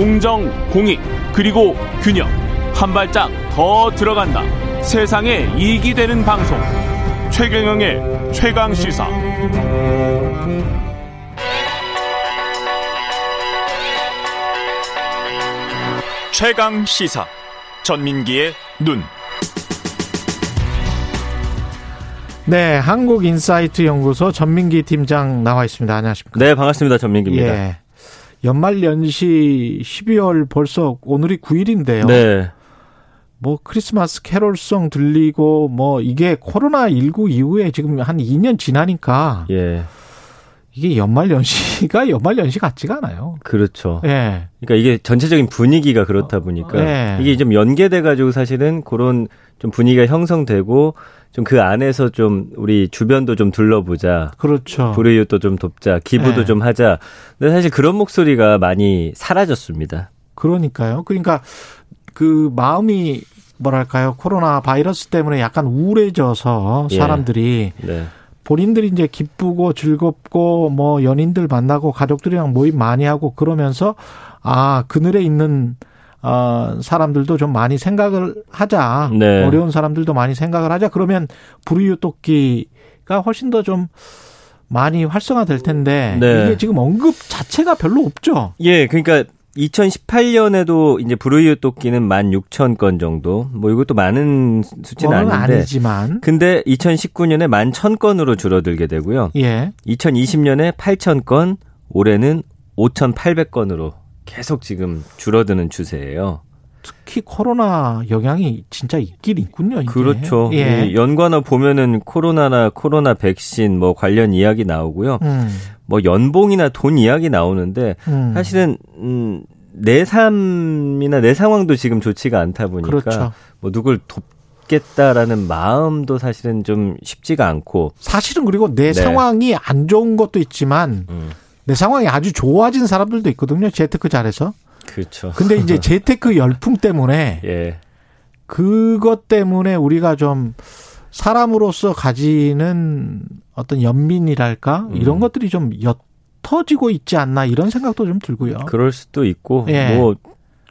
공정, 공익, 그리고 균형. 한 발짝 더 들어간다. 세상에 이익이 되는 방송. 최경영의 최강 시사. 최강 시사. 전민기의 눈. 네, 한국인사이트 연구소 전민기 팀장 나와 있습니다. 안녕하십니까? 네, 반갑습니다. 전민기입니다. 예. 연말 연시 12월 벌써 오늘이 9일인데요. 네. 뭐 크리스마스 캐롤송 들리고 뭐 이게 코로나 19 이후에 지금 한 2년 지나니까 예. 이게 연말 연시가 연말 연시 같지가 않아요. 그렇죠. 예. 그러니까 이게 전체적인 분위기가 그렇다 보니까 예. 이게 좀 연계돼 가지고 사실은 그런 좀 분위기가 형성되고 좀 그 안에서 좀 우리 주변도 좀 둘러보자. 그렇죠. 불의웃도 좀 돕자. 기부도 예. 좀 하자. 근데 사실 그런 목소리가 많이 사라졌습니다. 그러니까요. 그러니까 그 마음이 뭐랄까요? 코로나 바이러스 때문에 약간 우울해져서 예. 사람들이 네. 본인들이 이제 기쁘고 즐겁고 뭐 연인들 만나고 가족들이랑 모임 많이 하고 그러면서 아 그늘에 있는 어 사람들도 좀 많이 생각을 하자 네. 어려운 사람들도 많이 생각을 하자 그러면 불이웃돕기가 훨씬 더 좀 많이 활성화될 텐데 네. 이게 지금 언급 자체가 별로 없죠. 예, 그러니까 2018년에도 이제 불의웃 돕기는 16,000건 정도. 뭐 이것도 많은 수치는 아닌데. 아니지만 근데 2019년에 11,000건으로 줄어들게 되고요. 예 2020년에 8,000건, 올해는 5,800건으로 계속 지금 줄어드는 추세예요. 특히 코로나 영향이 진짜 있긴 있군요. 이게. 그렇죠. 예. 이 연관어 보면은 코로나나 코로나 백신 뭐 관련 이야기 나오고요. 음, 뭐 연봉이나 돈 이야기 나오는데 음. 사실은 음, 내 삶이나 내 상황도 지금 좋지가 않다 보니까 그렇죠. 뭐 누굴 돕 겠다라는 마음도 사실은 좀 쉽지가 않고 사실은 그리고 내 네. 상황이 안 좋은 것도 있지만 음, 내 상황이 아주 좋아진 사람들도 있거든요. 재테크 잘해서. 그렇죠. 근데 이제 재테크 열풍 때문에 예. 그것 때문에 우리가 좀 사람으로서 가지는 어떤 연민이랄까 음. 이런 것들이 좀 옅어지고 있지 않나 이런 생각도 좀 들고요. 그럴 수도 있고 예. 뭐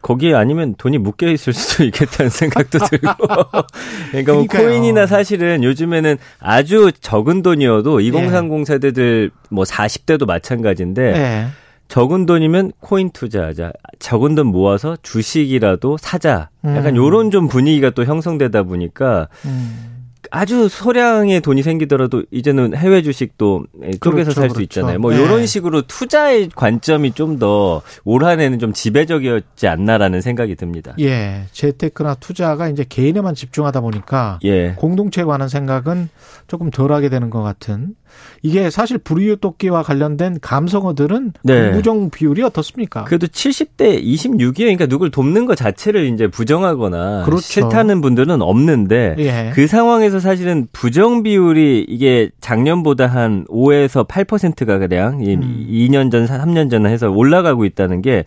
거기에 아니면 돈이 묶여 있을 수도 있겠다는 생각도 들고. 그러니까 뭐 그러니까요. 코인이나 사실은 요즘에는 아주 적은 돈이어도 2030 세대들 뭐 40대도 마찬가지인데 예. 적은 돈이면 코인 투자하자. 적은 돈 모아서 주식이라도 사자. 약간 음. 요런 좀 분위기가 또 형성되다 보니까 음. 아주 소량의 돈이 생기더라도 이제는 해외 주식도 쪽에서 그렇죠, 살수 그렇죠. 있잖아요. 뭐 네. 요런 식으로 투자의 관점이 좀 더 올 한해는 좀 지배적이었지 않나라는 생각이 듭니다. 예. 재테크나 투자가 이제 개인에만 집중하다 보니까 예. 공동체에 관한 생각은 조금 덜하게 되는 것 같은 이게 사실 불이웃 돕기와 관련된 감성어들은 네. 부정 비율이 어떻습니까? 그래도 70대 26이에요. 그러니까 누굴 돕는 것 자체를 이제 부정하거나 그렇죠. 싫다는 분들은 없는데 예. 그 상황에서 사실은 부정 비율이 이게 작년보다 한 5에서 8%가 그냥 이 음. 2년 전, 3년 전 해서 올라가고 있다는 게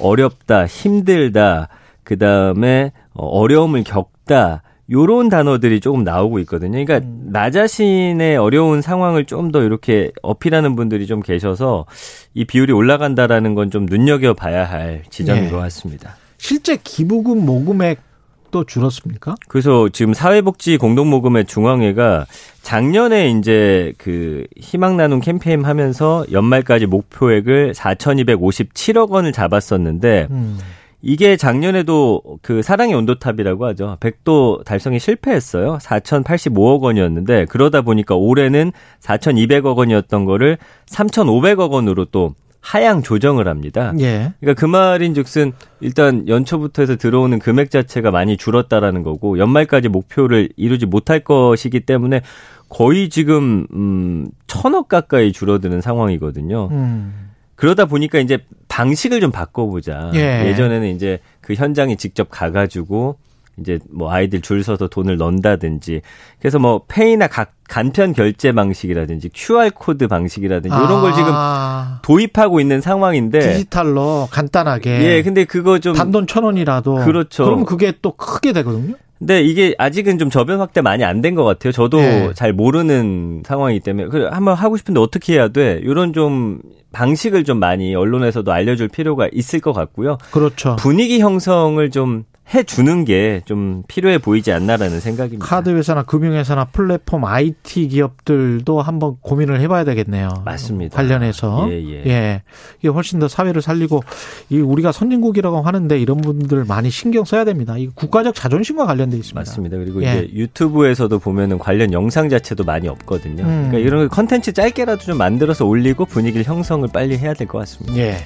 어렵다, 힘들다, 그 다음에 어려움을 겪다. 요런 단어들이 조금 나오고 있거든요. 그러니까 음. 나 자신의 어려운 상황을 좀 더 이렇게 어필하는 분들이 좀 계셔서 이 비율이 올라간다라는 건 좀 눈여겨 봐야 할 지점인 예. 것 같습니다. 실제 기부금 모금액도 줄었습니까? 그래서 지금 사회복지 공동모금회 중앙회가 작년에 이제 그 희망 나눔 캠페인 하면서 연말까지 목표액을 4,257억 원을 잡았었는데 음. 이게 작년에도 그 사랑의 온도탑이라고 하죠. 100도 달성에 실패했어요. 4,085억 원이었는데 그러다 보니까 올해는 4,200억 원이었던 거를 3,500억 원으로 또 하향 조정을 합니다. 예. 그러니까 그 말인즉슨 일단 연초부터 해서 들어오는 금액 자체가 많이 줄었다라는 거고 연말까지 목표를 이루지 못할 것이기 때문에 거의 지금 음 천억 가까이 줄어드는 상황이거든요. 음. 그러다 보니까 이제 방식을 좀 바꿔보자. 예. 예전에는 이제 그 현장에 직접 가가지고 이제 뭐 아이들 줄 서서 돈을 넣는다든지 그래서 뭐 pay나 각 간편 결제 방식이라든지 QR 코드 방식이라든지 이런 걸 지금 아, 도입하고 있는 상황인데 디지털로 간단하게 예, 근데 그거 좀 단돈 천 원이라도 그렇죠. 그럼 그게 또 크게 되거든요. 근데 이게 아직은 좀 저변 확대 많이 안 된 것 같아요. 저도 네. 잘 모르는 상황이기 때문에 그래 한번 하고 싶은데 어떻게 해야 돼? 이런 좀 방식을 좀 많이 언론에서도 알려줄 필요가 있을 것 같고요. 그렇죠. 분위기 형성을 좀 해주는 게 좀 필요해 보이지 않나라는 생각입니다. 카드 회사나 금융 회사나 플랫폼 IT 기업들도 한번 고민을 해봐야 되겠네요. 맞습니다. 관련해서 예, 예. 이게 훨씬 더 사회를 살리고 이 우리가 선진국이라고 하는데 이런 분들 많이 신경 써야 됩니다. 이 국가적 자존심과 관련돼 있습니다. 맞습니다. 그리고 예. 이제 유튜브에서도 보면은 관련 영상 자체도 많이 없거든요. 음. 그러니까 이런 컨텐츠 짧게라도 좀 만들어서 올리고 분위기를 형성을 빨리 해야 될 것 같습니다. 예.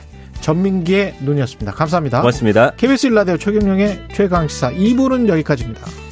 전민기의 눈이었습니다. 감사합니다. 고맙습니다. KBS 일라디오 최경영의 최강시사 2부는 여기까지입니다.